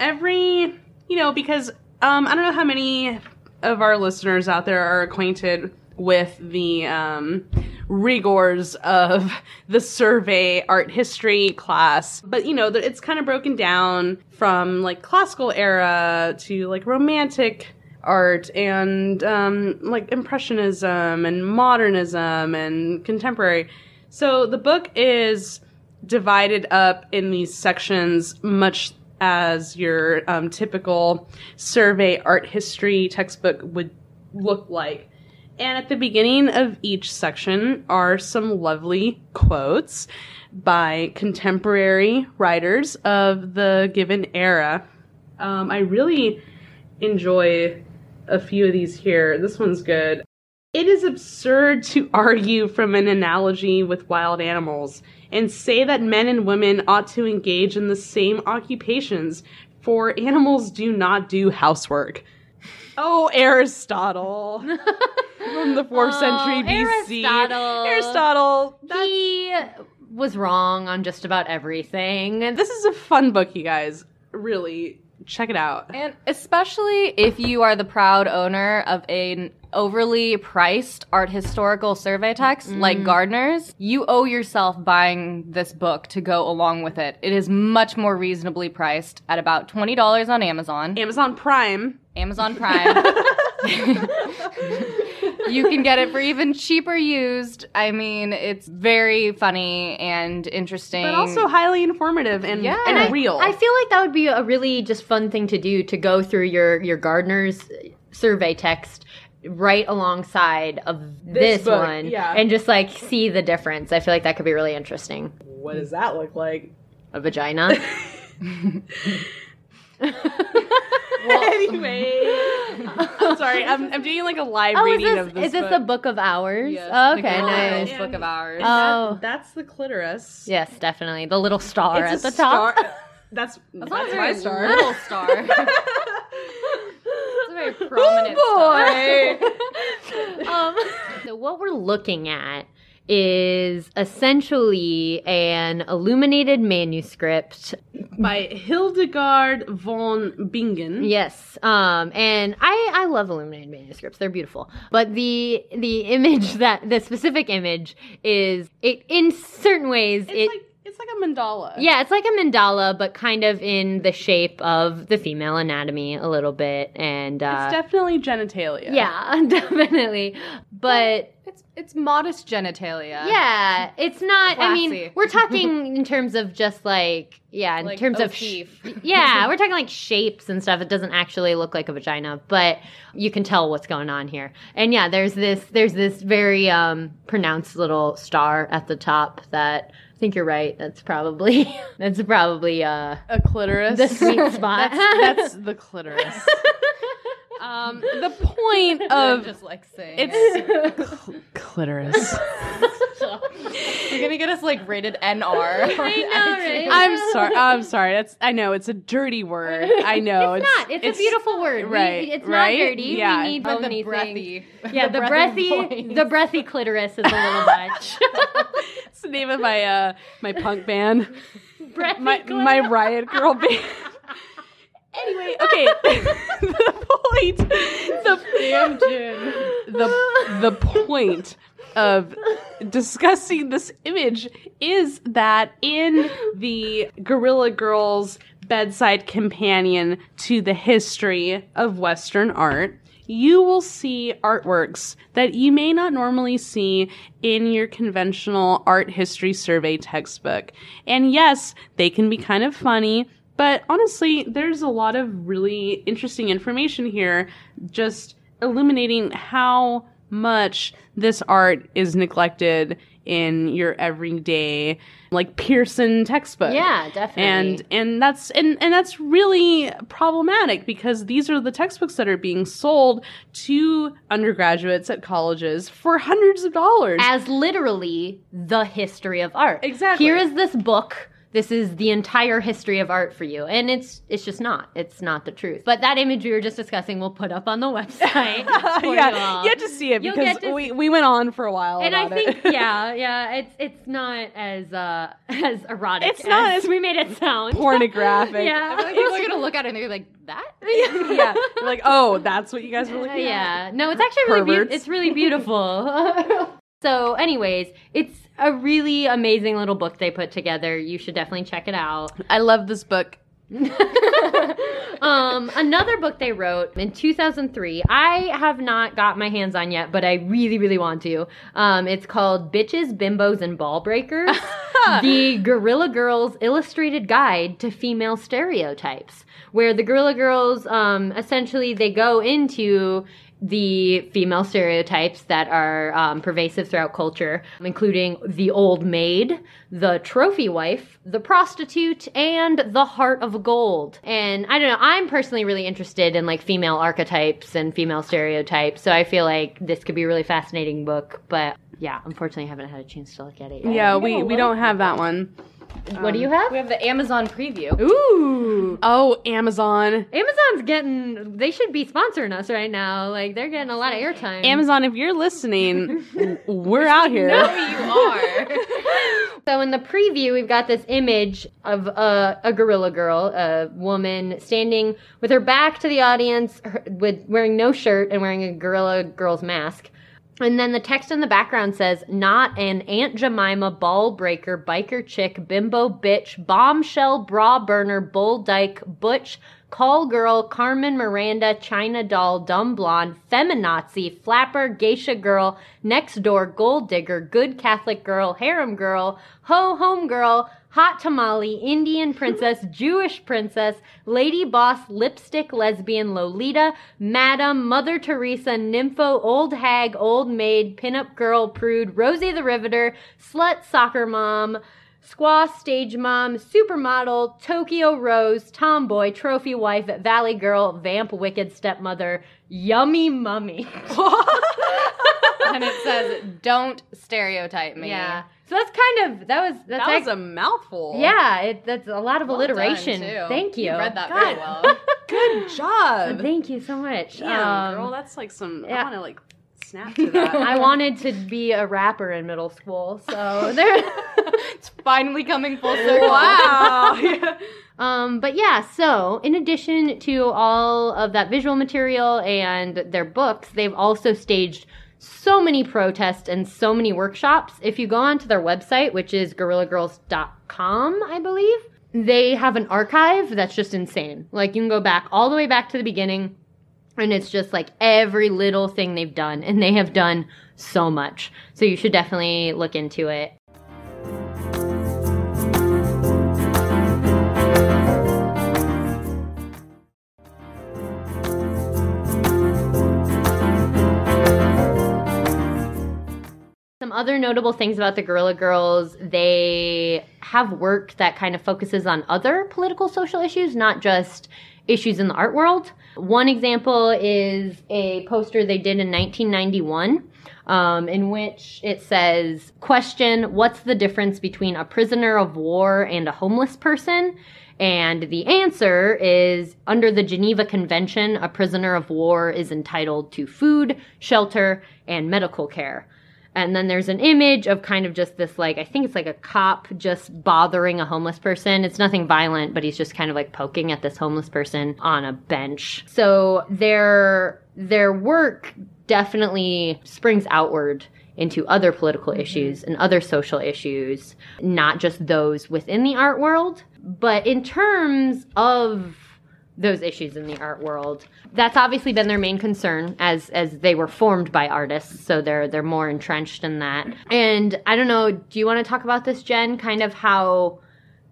S6: Every, you know, because um, I don't know how many of our listeners out there are acquainted with the um, rigors of the survey art history class. But, you know, it's kind of broken down from like classical era to like romantic art and um, like impressionism and modernism and contemporary. So the book is divided up in these sections much as your um, typical survey art history textbook would look like. And at the beginning of each section are some lovely quotes by contemporary writers of the given era. Um, I really enjoy a few of these here. This one's good. It is absurd to argue from an analogy with wild animals and say that men and women ought to engage in the same occupations, for animals do not do housework. Oh, Aristotle. From the 4th century BC.
S4: Aristotle.
S6: Aristotle. That's-
S4: he was wrong on just about everything.
S6: this is a fun book, you guys. Really, check it out.
S5: And especially if you are the proud owner of an overly priced art historical survey text mm-hmm. like Gardner's, you owe yourself buying this book to go along with it. It is much more reasonably priced at about $20 on Amazon.
S6: Amazon Prime.
S5: Amazon Prime. you can get it for even cheaper used. I mean, it's very funny and interesting.
S6: But also highly informative and,
S5: Yeah.
S6: and
S5: And I-
S6: real.
S4: I feel like that would be a really just fun thing to do to go through your your Gardner's survey text right alongside of this,
S6: book,
S4: one
S6: yeah.
S4: and just like see the difference. I feel like that could be really interesting.
S6: what does that look like?
S4: A vagina.
S6: anyway, I'm sorry. I'm, I'm doing like a live
S4: oh,
S6: reading
S4: this,
S6: of this.
S4: is this
S6: book.
S4: the book of hours?
S5: Yes,
S4: oh, okay,
S5: Gorilla
S4: nice.
S5: Book of Hours.
S6: And that-
S4: Oh.
S6: that's the clitoris.
S4: Yes, definitely. The little star
S6: It's
S4: at
S6: a
S4: the top.
S6: star- That's that's,
S5: Not a
S6: my
S5: very
S6: star.
S5: little star. very prominent
S6: Oh, boy.
S4: um, so what we're looking at is essentially an illuminated manuscript.
S6: By Hildegard von Bingen.
S4: Yes, um, and I I love illuminated manuscripts; they're beautiful. But the the image that the specific image is it in certain ways
S6: It's
S4: it.
S6: like it's like a mandala.
S4: yeah, it's like a mandala, but kind of in the shape of the female anatomy a little bit, and uh,
S6: It's definitely genitalia.
S4: yeah, definitely. But
S5: It's it's it's modest genitalia.
S4: Yeah, it's not. I mean, we're talking in terms of just like yeah, in
S5: Like
S4: terms of sh- yeah, we're talking like shapes and stuff. It doesn't actually look like a vagina, but you can tell what's going on here. And yeah, there's this there's this very um pronounced little star at the top that I think you're right. That's probably that's probably uh
S6: A clitoris.
S4: the sweet spot.
S6: That's the clitoris. Um, the point of
S5: just like saying
S6: it's cl- clitoris.
S5: You're gonna get us like rated NR.
S4: I know, right?
S6: I'm sorry. I'm sorry. That's I know it's a dirty word. I know
S4: it's, not. It's, a beautiful word. We-
S6: right,
S4: it's
S6: right?
S4: not dirty.
S6: Yeah.
S4: We need
S5: But the breathy.
S4: Yeah, the,
S5: breathy
S4: breathy, the breathy clitoris is a little much.
S6: It's the name of my uh my punk band.
S4: breathy
S6: My
S4: clitoris.
S6: my riot girl band. Anyway, okay. the point. The the the point of discussing this image is that in the Guerrilla Girls bedside companion to the history of Western art, you will see artworks that you may not normally see in your conventional art history survey textbook. And yes, they can be kind of funny, but honestly, there's a lot of really interesting information here just illuminating how much this art is neglected in your everyday like Pearson textbook.
S4: Yeah, definitely.
S6: And and that's and and that's really problematic because these are the textbooks that are being sold to undergraduates at colleges for hundreds of dollars.
S4: as literally the history of art.
S6: Exactly.
S4: Here is this book. This is the entire history of art for you, and it's it's just not. It's not the truth. But that image we were just discussing, we'll put up on the website. for you
S6: yeah,
S4: all.
S6: you have to see it
S4: You'll
S6: because
S4: get to
S6: we, we went on for a while.
S4: and I think
S6: it.
S4: yeah, yeah, it's it's not as uh as erotic.
S6: It's not
S4: as
S6: as
S4: we made it sound.
S6: pornographic.
S4: yeah,
S5: People are gonna look at it and they're like, that?
S6: yeah. You're like, oh, that's what you guys were looking at.
S4: yeah. No, it's actually really beautiful. It's really beautiful. So, anyways, it's a really amazing little book they put together. You should definitely check it out.
S6: I love this book.
S4: um, another book they wrote in 2003, I have not got my hands on yet, but I really, really want to. Um, it's called Bitches, Bimbos, and Ball Breakers The Guerrilla Girls Illustrated Guide to Female Stereotypes, where the Guerrilla Girls um, essentially they go into the female stereotypes that are um, pervasive throughout culture, including the old maid, the trophy wife, the prostitute, and the heart of gold. And I don't know, I'm personally really interested in like female archetypes and female stereotypes, so I feel like this could be a really fascinating book, but yeah, unfortunately, I haven't had a chance to look at it yet.
S6: Yeah, we, we don't have that one.
S4: What do you um, have?
S5: We have the Amazon preview.
S4: Ooh.
S6: Oh, Amazon.
S4: Amazon's getting, they should be sponsoring us right now. Like, they're getting a lot of airtime.
S6: Amazon, if you're listening, we're out here.
S5: No, you are.
S4: So in the preview, we've got this image of a, a guerrilla girl, a woman standing with her back to the audience, her, with wearing no shirt and wearing a gorilla girl's mask. And then the text in the background says, "Not an Aunt Jemima ball breaker, biker chick, bimbo bitch, bombshell bra burner, bull dyke, butch." Call girl, Carmen Miranda, China doll, dumb blonde, feminazi, flapper, geisha girl, next door, gold digger, good Catholic girl, harem girl, ho home girl, hot tamale, Indian princess, Jewish princess, lady boss, lipstick lesbian, Lolita, madam, Mother Teresa, nympho, old hag, old maid, pinup girl, prude, Rosie the Riveter, slut, soccer mom, Squaw, stage mom, supermodel, Tokyo Rose, tomboy, trophy wife, valley girl, vamp, wicked stepmother, yummy mummy.
S5: and it says, don't stereotype me.
S4: yeah. So that's kind of that was that's
S6: That was
S4: ac-
S6: a mouthful.
S4: yeah. It, that's a lot of
S5: Well
S4: alliteration. Thank you.
S5: You read that
S6: God.
S5: very well.
S6: Good job.
S4: Thank you so much.
S6: Damn,
S4: Um,
S6: girl, that's like some.
S4: yeah.
S6: I want to like snap to that.
S4: I wanted to be a rapper in middle school, so there.
S5: it's finally coming full circle.
S6: wow. Yeah.
S4: Um, but yeah, so in addition to all of that visual material and their books, they've also staged so many protests and so many workshops. If you go onto their website, which is guerrillagirls.com, I believe, they have an archive that's just insane. Like you can go back all the way back to the beginning And it's just like every little thing they've done, and they have done so much. So you should definitely look into it. Some other notable things about the Guerrilla Girls, they have work that kind of focuses on other political social issues, not just issues in the art world. One example is a poster they did in 1991. Um, in which it says, Question What's the difference between a prisoner of war and a homeless person? And the answer is under the Geneva Convention, a prisoner of war is entitled to food, shelter, and medical care. And then there's an image of kind of just this, like, I think it's like a cop just bothering a homeless person. It's nothing violent, but he's just kind of like poking at this homeless person on a bench. So their, their work definitely springs outward into other political mm-hmm. issues and other social issues, not just those within the art world. But in terms of those issues in the art world. That's obviously been their main concern as as they were formed by artists, so they're they're more entrenched in that. And I don't know, do you want to talk about this Jen kind of how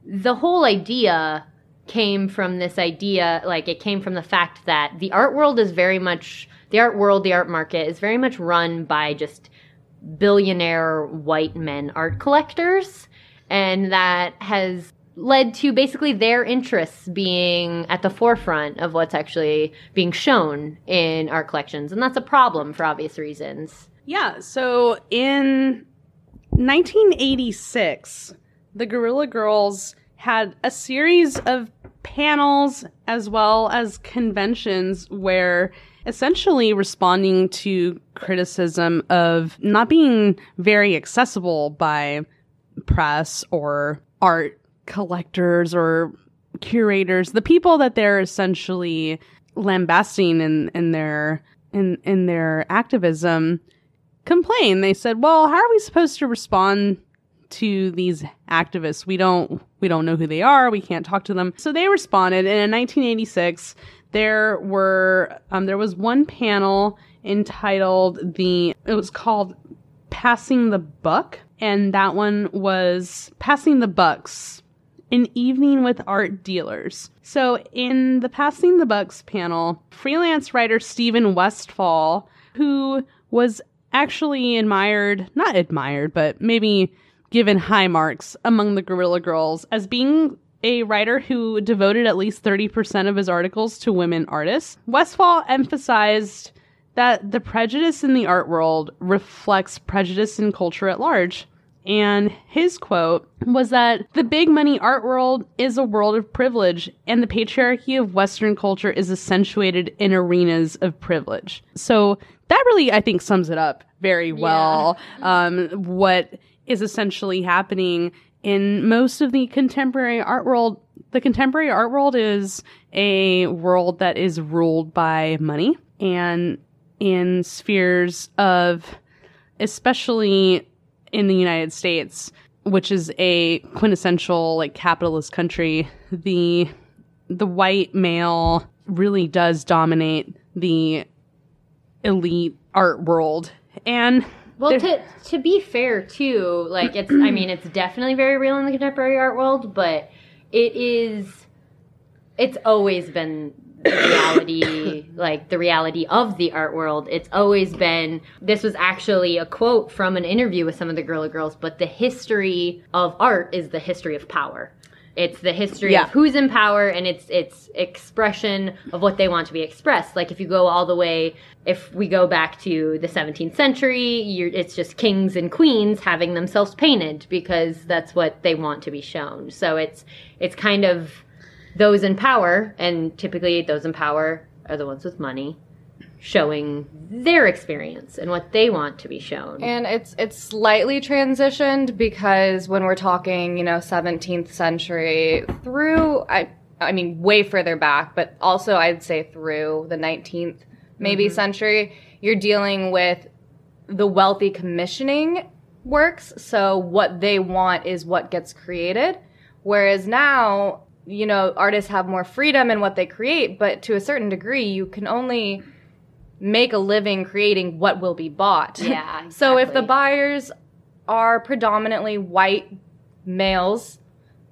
S4: the whole idea came from this idea like it came from the fact that the art world is very much the art world, the art market is very much run by just billionaire white men art collectors and that has led to basically their interests being at the forefront of what's actually being shown in art collections. And that's a problem for obvious reasons.
S6: Yeah, so in 1986, the Guerrilla Girls had a series of panels as well as conventions where essentially responding to criticism of not being very accessible by press or art collectors or curators, the people that they're essentially lambasting in, in their in in their activism complain. They said, "Well, how are we supposed to respond to these activists? We don't we don't know who they are. We can't talk to them." So they responded, and in 1986, there were um, there was one panel entitled the it was called "Passing the Buck," and that one was "Passing the Bucks." An evening with art dealers. So, in the Passing the Bucks panel, freelance writer Stephen Westfall, who was actually admired, not admired, but maybe given high marks among the Guerrilla Girls as being a writer who devoted at least 30% of his articles to women artists. Westfall emphasized that the prejudice in the art world reflects prejudice in culture at large. And his quote was that the big money art world is a world of privilege, and the patriarchy of Western culture is accentuated in arenas of privilege. So that really, I think, sums it up very well. Um, what is essentially happening in most of the contemporary art world. The contemporary art world is a world that is ruled by money and in spheres of, especially in the United States, which is a quintessential like capitalist country, the the white male really does dominate the elite art world. And
S4: Well, to to be fair too, like it's I mean it's definitely very real in the contemporary art world, but it is it's always been reality like the reality of the art world. It's always been this was actually a quote from an interview with some of the Guerrilla Girls, but the history of art is the history of power. It's the history
S6: Yeah.
S4: of who's in power and it's it's expression of what they want to be expressed. Like if you go all the way, if we go back to the 17th century, you're, it's just kings and queens having themselves painted because that's what they want to be shown. So it's it's kind of those in power, and typically those in power are the ones with money, showing their experience and what they want to be shown.
S5: And it's it's slightly transitioned because when we're talking, you know, 17th century through I I mean way further back, but also I'd say through the 19th maybe mm-hmm. century, you're dealing with the wealthy commissioning works. So what they want is what gets created. Whereas now you know, artists have more freedom in what they create, but to a certain degree, you can only make a living creating what will be bought.
S7: Yeah,
S5: so if the buyers are predominantly white males,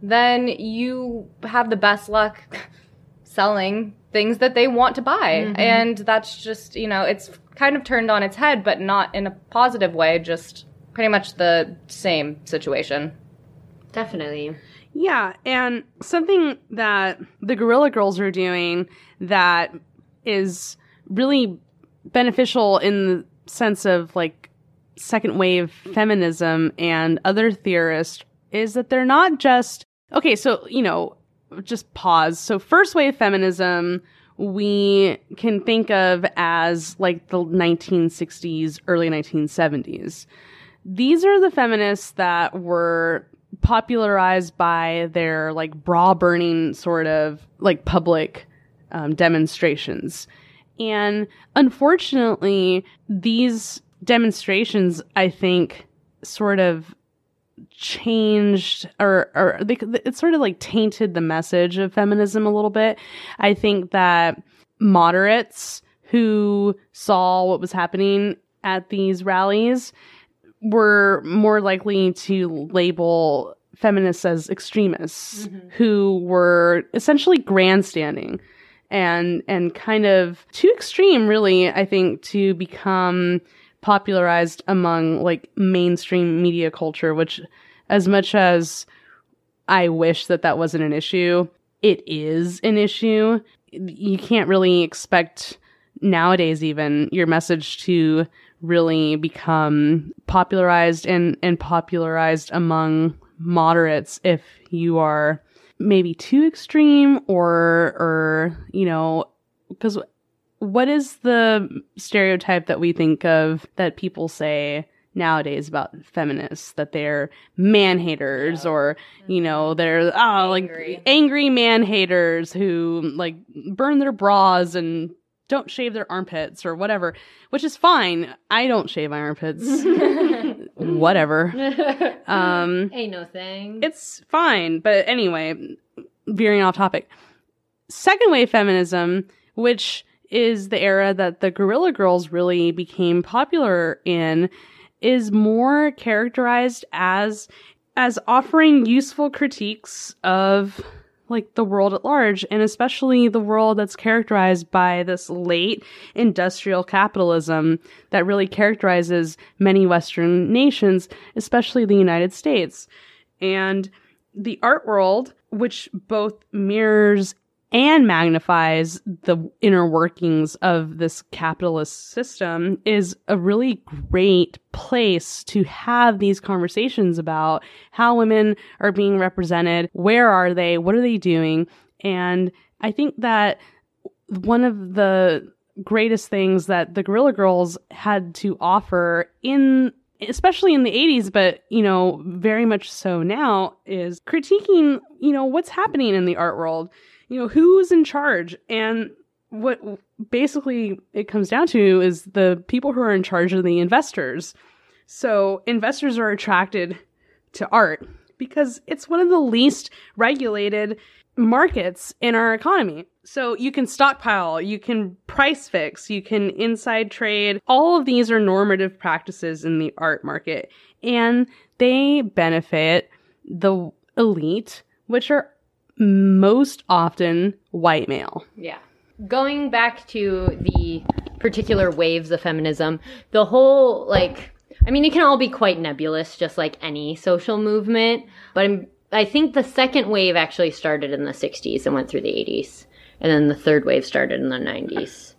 S5: then you have the best luck selling things that they want to buy.
S7: Mm-hmm.
S5: And that's just, you know, it's kind of turned on its head, but not in a positive way, just pretty much the same situation.
S7: Definitely.
S6: Yeah, and something that the Guerrilla Girls are doing that is really beneficial in the sense of like second wave feminism and other theorists is that they're not just okay, so you know, just pause. So first wave feminism we can think of as like the 1960s, early 1970s. These are the feminists that were popularized by their like bra burning sort of like public um, demonstrations. And unfortunately, these demonstrations, I think, sort of changed or or they, it sort of like tainted the message of feminism a little bit. I think that moderates who saw what was happening at these rallies were more likely to label feminists as extremists mm-hmm. who were essentially grandstanding and and kind of too extreme really i think to become popularized among like mainstream media culture which as much as i wish that that wasn't an issue it is an issue. You can't really expect nowadays even your message to really become popularized and and popularized among moderates if you are maybe too extreme or or you know because what is the stereotype that we think of that people say nowadays about feminists that they're man haters or you know mm-hmm. they're oh like angry man haters who like burn their bras and don't shave their armpits or whatever which is fine i don't shave my armpits whatever um
S7: Ain't no thing.
S6: it's fine. But anyway, veering off topic. Second wave feminism, which is the era that the Guerrilla Girls really became popular in, is more characterized as as offering useful critiques of like the world at large and especially the world that's characterized by this late industrial capitalism that really characterizes many western nations especially the United States. And the art world which both mirrors and magnifies the inner workings of this capitalist system is a really great place to have these conversations about how women are being represented, where are they, what are they doing, and I think that one of the greatest things that the Guerrilla Girls had to offer in especially in the 80s but you know very much so now is critiquing you know what's happening in the art world you know who's in charge and what basically it comes down to is the people who are in charge of the investors so investors are attracted to art because it's one of the least regulated markets in our economy. So you can stockpile, you can price fix, you can inside trade. All of these are normative practices in the art market and they benefit the elite, which are most often white male.
S7: Yeah. Going back to the particular waves of feminism, the whole, like, I mean, it can all be quite nebulous, just like any social movement, but I'm, I think the second wave actually started in the 60s and went through the 80s. And then the third wave started in the 90s.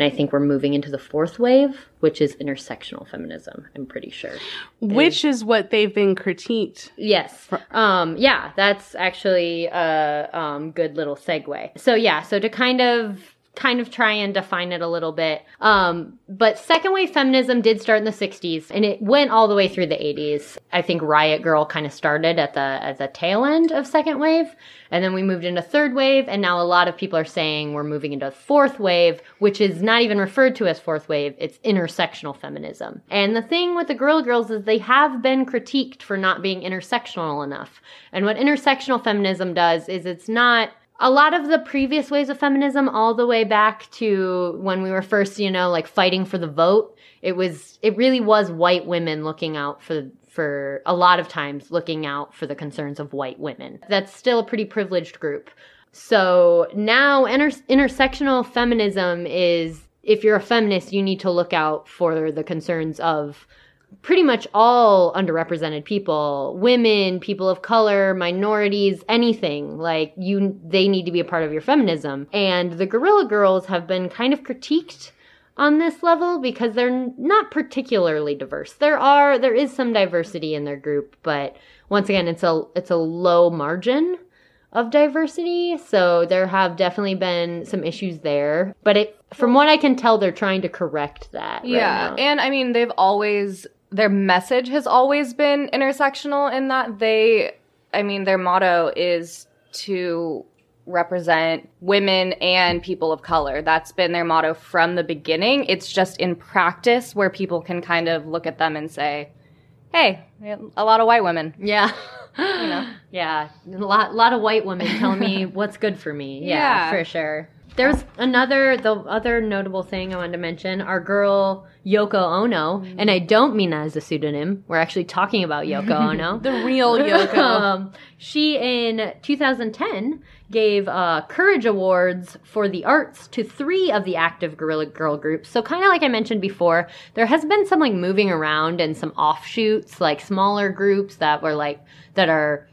S7: And I think we're moving into the fourth wave, which is intersectional feminism, I'm pretty sure.
S6: Which is what they've been critiqued.
S7: Yes. Um, yeah, that's actually a um, good little segue. So yeah, so to kind of
S4: kind of try and define it a little bit. Um, but second wave feminism did start in the 60s and it went all the way through the 80s. I think Riot Girl kind of started at the at the tail end of second wave and then we moved into third wave and now a lot of people are saying we're moving into fourth wave, which is not even referred to as fourth wave, it's intersectional feminism. And the thing with the Guerrilla Girls is they have been critiqued for not being intersectional enough. And what intersectional feminism does is it's not a lot of the previous ways of feminism all the way back to when we were first you know like fighting for the vote it was it really was white women looking out for for a lot of times looking out for the concerns of white women. That's still a pretty privileged group. So now inter- intersectional feminism is if you're a feminist you need to look out for the concerns of pretty much all underrepresented people women people of color minorities anything like you they need to be a part of your feminism. And the guerrilla girls have been kind of critiqued on this level because they're not particularly diverse. There are there is some diversity in their group but once again it's a it's a low margin of diversity. So there have definitely been some issues there. But it from what i can tell they're trying to correct that right
S5: Yeah,
S4: now.
S5: and I mean they've always their message has always been intersectional in that they I mean their motto is to represent women and people of color. That's been their motto from the beginning. It's just in practice where people can kind of look at them and say, "Hey, a lot of white women."
S4: Yeah. Yeah. A lot, lot of white women telling me what's good for me. Yeah,
S5: Yeah.
S4: for sure. There's another, the other notable thing I wanted to mention. Our girl Yoko Ono, and I don't mean that as a pseudonym. We're actually talking about Yoko Ono.
S6: The real Yoko.
S4: um, she in 2010 gave uh, Courage Awards for the arts to three of the active Guerrilla Girl groups. So kind of like I mentioned before, there has been some like moving around and some offshoots, like smaller groups that were like that are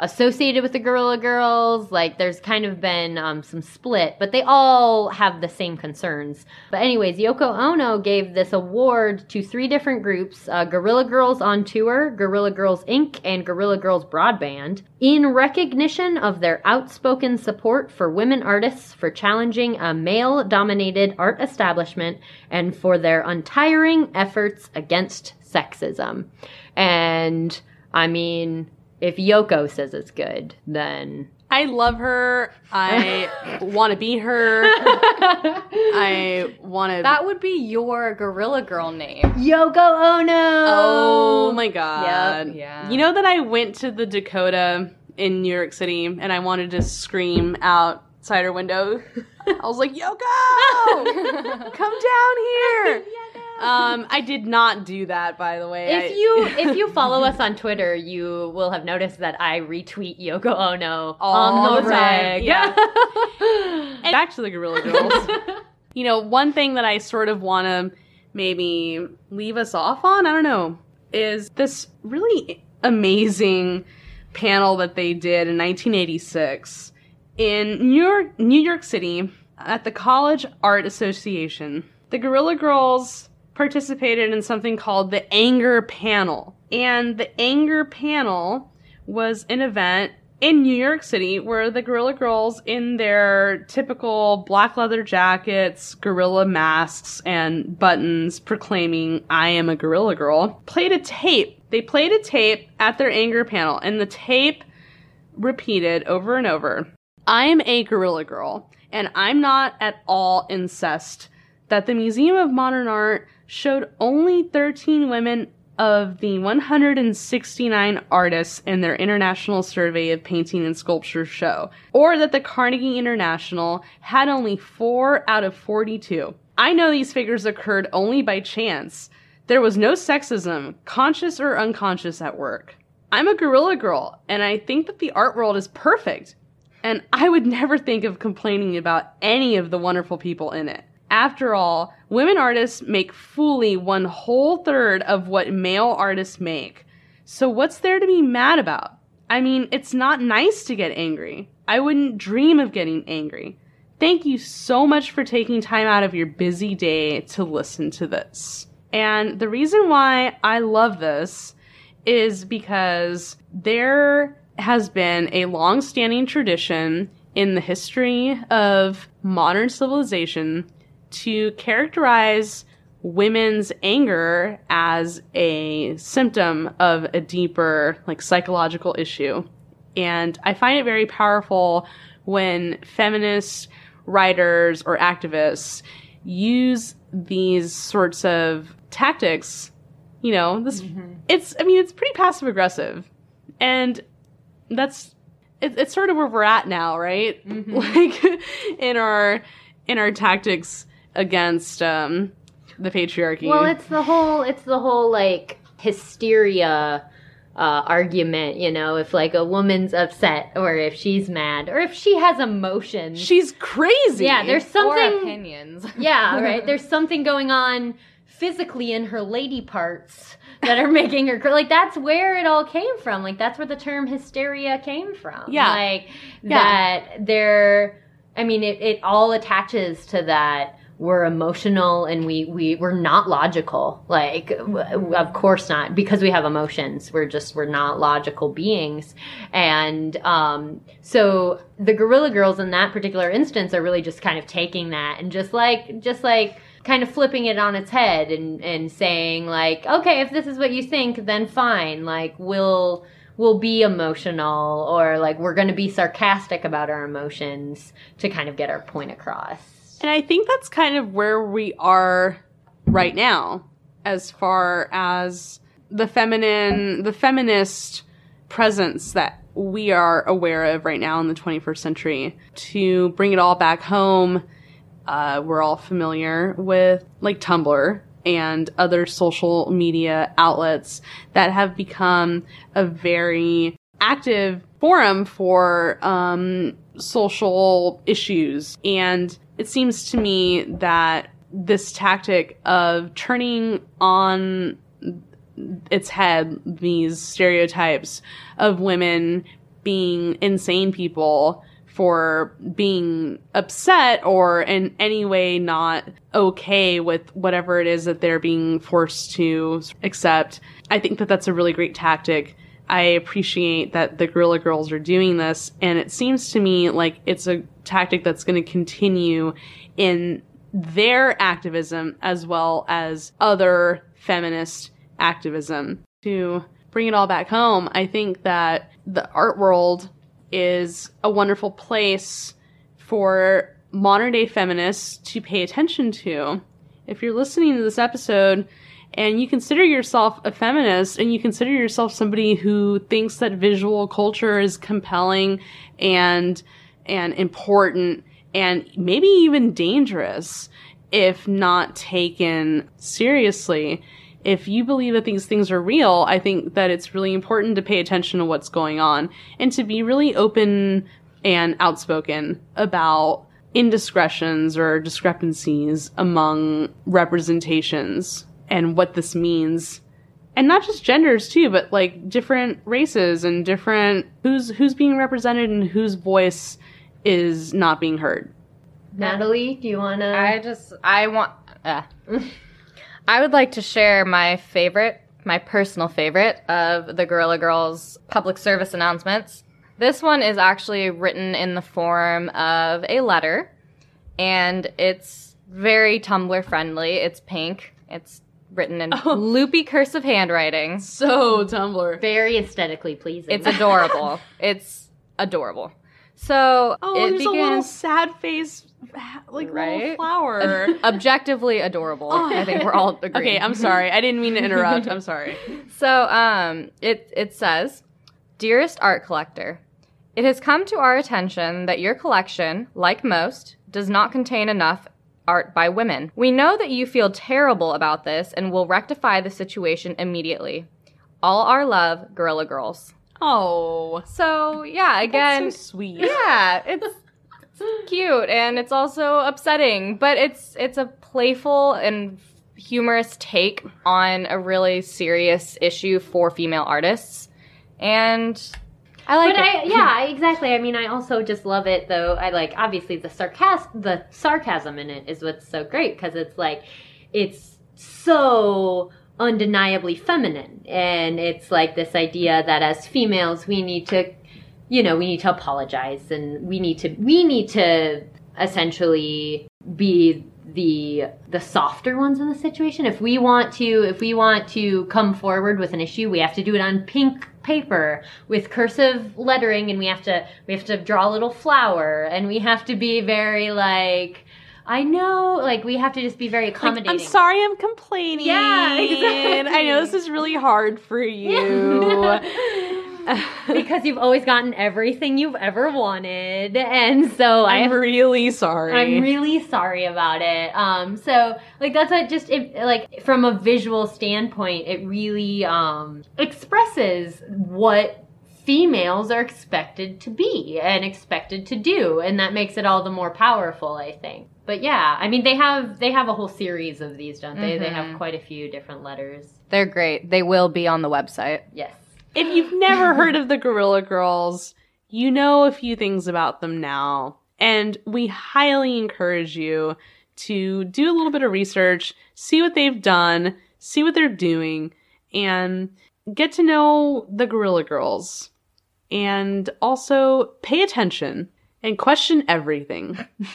S4: associated with the Guerrilla Girls. Like there's kind of been um, some split, but they all have the same concerns. But anyways, Yoko Ono gave this award to three different groups: uh, Guerrilla Girls on Tour, Guerrilla Girls Inc., and Guerrilla Girls Broadband, in recognition of their outspoken support for women artists, for challenging a male-dominated art establishment, and for their untiring efforts against sexism. And I mean, if Yoko says it's good, then
S6: I love her. I want to be her. I want to.
S5: That would be your guerrilla girl name.
S4: Yoko Ono.
S6: Oh my god.
S5: Yep, yeah.
S6: You know that I went to the Dakota in New York City and I wanted to scream outside her window. I was like, Yoko! Come down here! Um, I did not do that, by the way.
S4: If
S6: I-
S4: you if you follow us on Twitter, you will have noticed that I retweet Yoko Ono
S6: All
S4: on the,
S6: the time, yeah. And back to the Guerrilla Girls. you know, one thing that I sort of want to maybe leave us off on, I don't know, is this really amazing panel that they did in 1986 in New York, New York City at the College Art Association. The Guerrilla Girls participated in something called the Anger Panel. And the Anger Panel was an event in New York City where the Guerrilla Girls, in their typical black leather jackets, gorilla masks, and buttons proclaiming, I am a Guerrilla Girl, played a tape. They played a tape at their Anger Panel, and the tape repeated over and over I'm a Guerrilla Girl, and I'm not at all incest. That the Museum of Modern Art showed only 13 women of the 169 artists in their International Survey of Painting and Sculpture show, or that the Carnegie International had only 4 out of 42. I know these figures occurred only by chance. There was no sexism, conscious or unconscious, at work. I'm a Guerrilla Girl, and I think that the art world is perfect. And I would never think of complaining about any of the wonderful people in it. After all, women artists make fully one whole third of what male artists make. So what's there to be mad about? I mean, it's not nice to get angry. I wouldn't dream of getting angry. Thank you so much for taking time out of your busy day to listen to this. And the reason why I love this is because there has been a long standing tradition in the history of modern civilization to characterize women's anger as a symptom of a deeper like psychological issue. And i find it very powerful when feminist writers or activists use these sorts of tactics. You know this mm-hmm. it's i mean it's pretty passive aggressive and that's it, it's sort of where we're at now right? Mm-hmm. Like in our in our tactics against um the patriarchy
S4: Well, it's the whole it's the whole like hysteria uh, argument, you know, if like a woman's upset or if she's mad or if she has emotions.
S6: she's crazy
S4: yeah, there's
S5: Or
S4: something
S5: opinions.
S4: Yeah, right. There's something going on physically in her lady parts that are making her like that's where it all came from. Like that's where the term hysteria came from.
S6: Yeah.
S4: Like
S6: Yeah.
S4: that there I mean it, it all attaches to that we're emotional and we, we we're not logical. Like w- of course not. Because we have emotions we're just we're not logical beings. And um so the guerrilla girls in that particular instance are really just kind of taking that and just like just like kind of flipping it on its head and and saying like okay if this is what you think then fine. Like we'll we'll be emotional or like we're going to be sarcastic about our emotions to kind of get our point across
S6: And I think that's kind of where we are right now, as far as the feminine, the feminist presence that we are aware of right now in the 21st century. To bring it all back home, uh, we're all familiar with like Tumblr and other social media outlets that have become a very active forum for um, social issues. And it seems to me that this tactic of turning on its head these stereotypes of women being insane people for being upset or in any way not okay with whatever it is that they're being forced to accept. I think that that's a really great tactic. I appreciate that the Guerrilla Girls are doing this, and it seems to me like it's a tactic that's going to continue in their activism as well as other feminist activism. To bring it all back home, I think that the art world is a wonderful place for modern day feminists to pay attention to. If you're listening to this episode and you consider yourself a feminist and you consider yourself somebody who thinks that visual culture is compelling and and important and maybe even dangerous if not taken seriously. If you believe that these things are real, I think that it's really important to pay attention to what's going on and to be really open and outspoken about indiscretions or discrepancies among representations and what this means and not just genders too but like different races and different who's who's being represented and whose voice is not being heard
S4: natalie do you want to
S5: I just I want. Uh, I would like to share my favorite, my personal favorite of the Guerrilla Girls public service announcements. This one is actually written in the form of a letter, and it's very Tumblr friendly. It's pink. It's written in loopy cursive handwriting.
S6: so tumblr
S4: very aesthetically pleasing
S5: It's adorable. it's adorable. So
S6: oh
S5: it
S6: there's a little sad face like little flower
S5: objectively adorable. I think we're all agreeing.
S6: okay i'm sorry i didn't mean to interrupt i'm sorry
S5: So um, it it says, "Dearest art collector, it has come to our attention that your collection, like most, does not contain enough." Art by women. We know that you feel terrible about this and will rectify the situation immediately. All our love, Guerrilla Girls.
S6: oh
S5: So, yeah, again,
S6: that's so sweet
S5: yeah, it's, it's cute and it's also upsetting, but it's it's a playful and humorous take on a really serious issue for female artists, and I like
S4: but
S5: it.
S4: I, yeah, exactly. I mean, I also just love it, though. I like obviously the sarcasm, the sarcasm in it is what's so great because it's like it's so undeniably feminine, and it's like this idea that as females we need to you know, we need to apologize and we need to we need to essentially be the the softer ones in the situation. If we want to if we want to come forward with an issue, we have to do it on pink paper with cursive lettering and we have to we have to draw a little flower and we have to be very like I know like we have to just be very
S6: Like,
S4: accommodating.
S6: I'm sorry I'm complaining.
S4: Yeah, exactly.
S6: I know this is really hard for you.
S4: because you've always gotten everything you've ever wanted and so I
S6: I'm
S4: have
S6: really sorry.
S4: I'm really sorry about it. Um, so like that's what just it, like from a visual standpoint, it really um, expresses what females are expected to be and expected to do, and that makes it all the more powerful, I think. But yeah, I mean they have they have a whole series of these, don't they? They have quite a few different letters.
S5: They're great. They will be on the website.
S4: Yes.
S6: If you've never heard of the Guerrilla Girls, you know a few things about them now. And we highly encourage you to do a little bit of research, see what they've done, see what they're doing, and get to know the Guerrilla Girls. And also pay attention and question everything.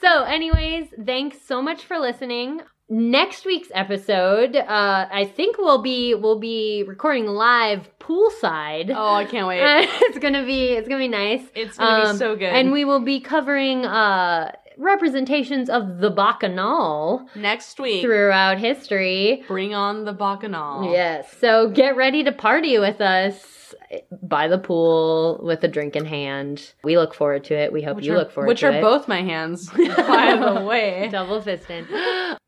S4: So, anyways, thanks so much for listening. Next week's episode, uh, I think we'll be we'll be recording live poolside.
S6: Oh, I can't wait.
S4: it's gonna be it's gonna be nice.
S6: It's gonna be
S4: Um,
S6: so good.
S4: And we will be covering uh, representations of the bacchanal
S6: Next week,
S4: throughout history.
S6: bring on the bacchanal.
S4: Yes. So get ready to party with us by the pool with a drink in hand. We look forward to it. We hope
S6: Which
S4: you
S6: are,
S4: look forward to it.
S6: which are both my hands, by the way.
S4: Double fisting.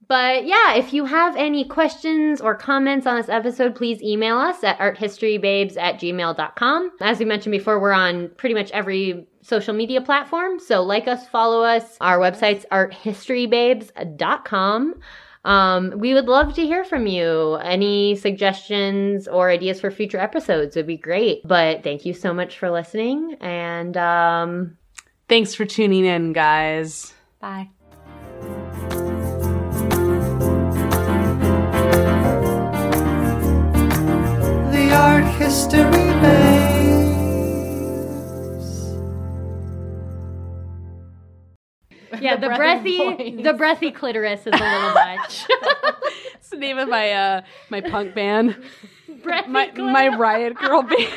S4: But yeah, if you have any questions or comments on this episode, please email us at arthistorybabes at gmail.com. As we mentioned before, we're on pretty much every social media platform. So like us, follow us. Our website's arthistorybabes.com. Um, we would love to hear from you. Any suggestions or ideas for future episodes would be great. But thank you so much for listening. And um,
S6: Thanks for tuning in, guys.
S4: bye.
S3: The art history babes.
S4: Yeah, the, breathy, the breathy clitoris is a little much.
S6: It's the name of my uh my punk band.
S4: breathy
S6: My
S4: clitoris.
S6: my riot girl band.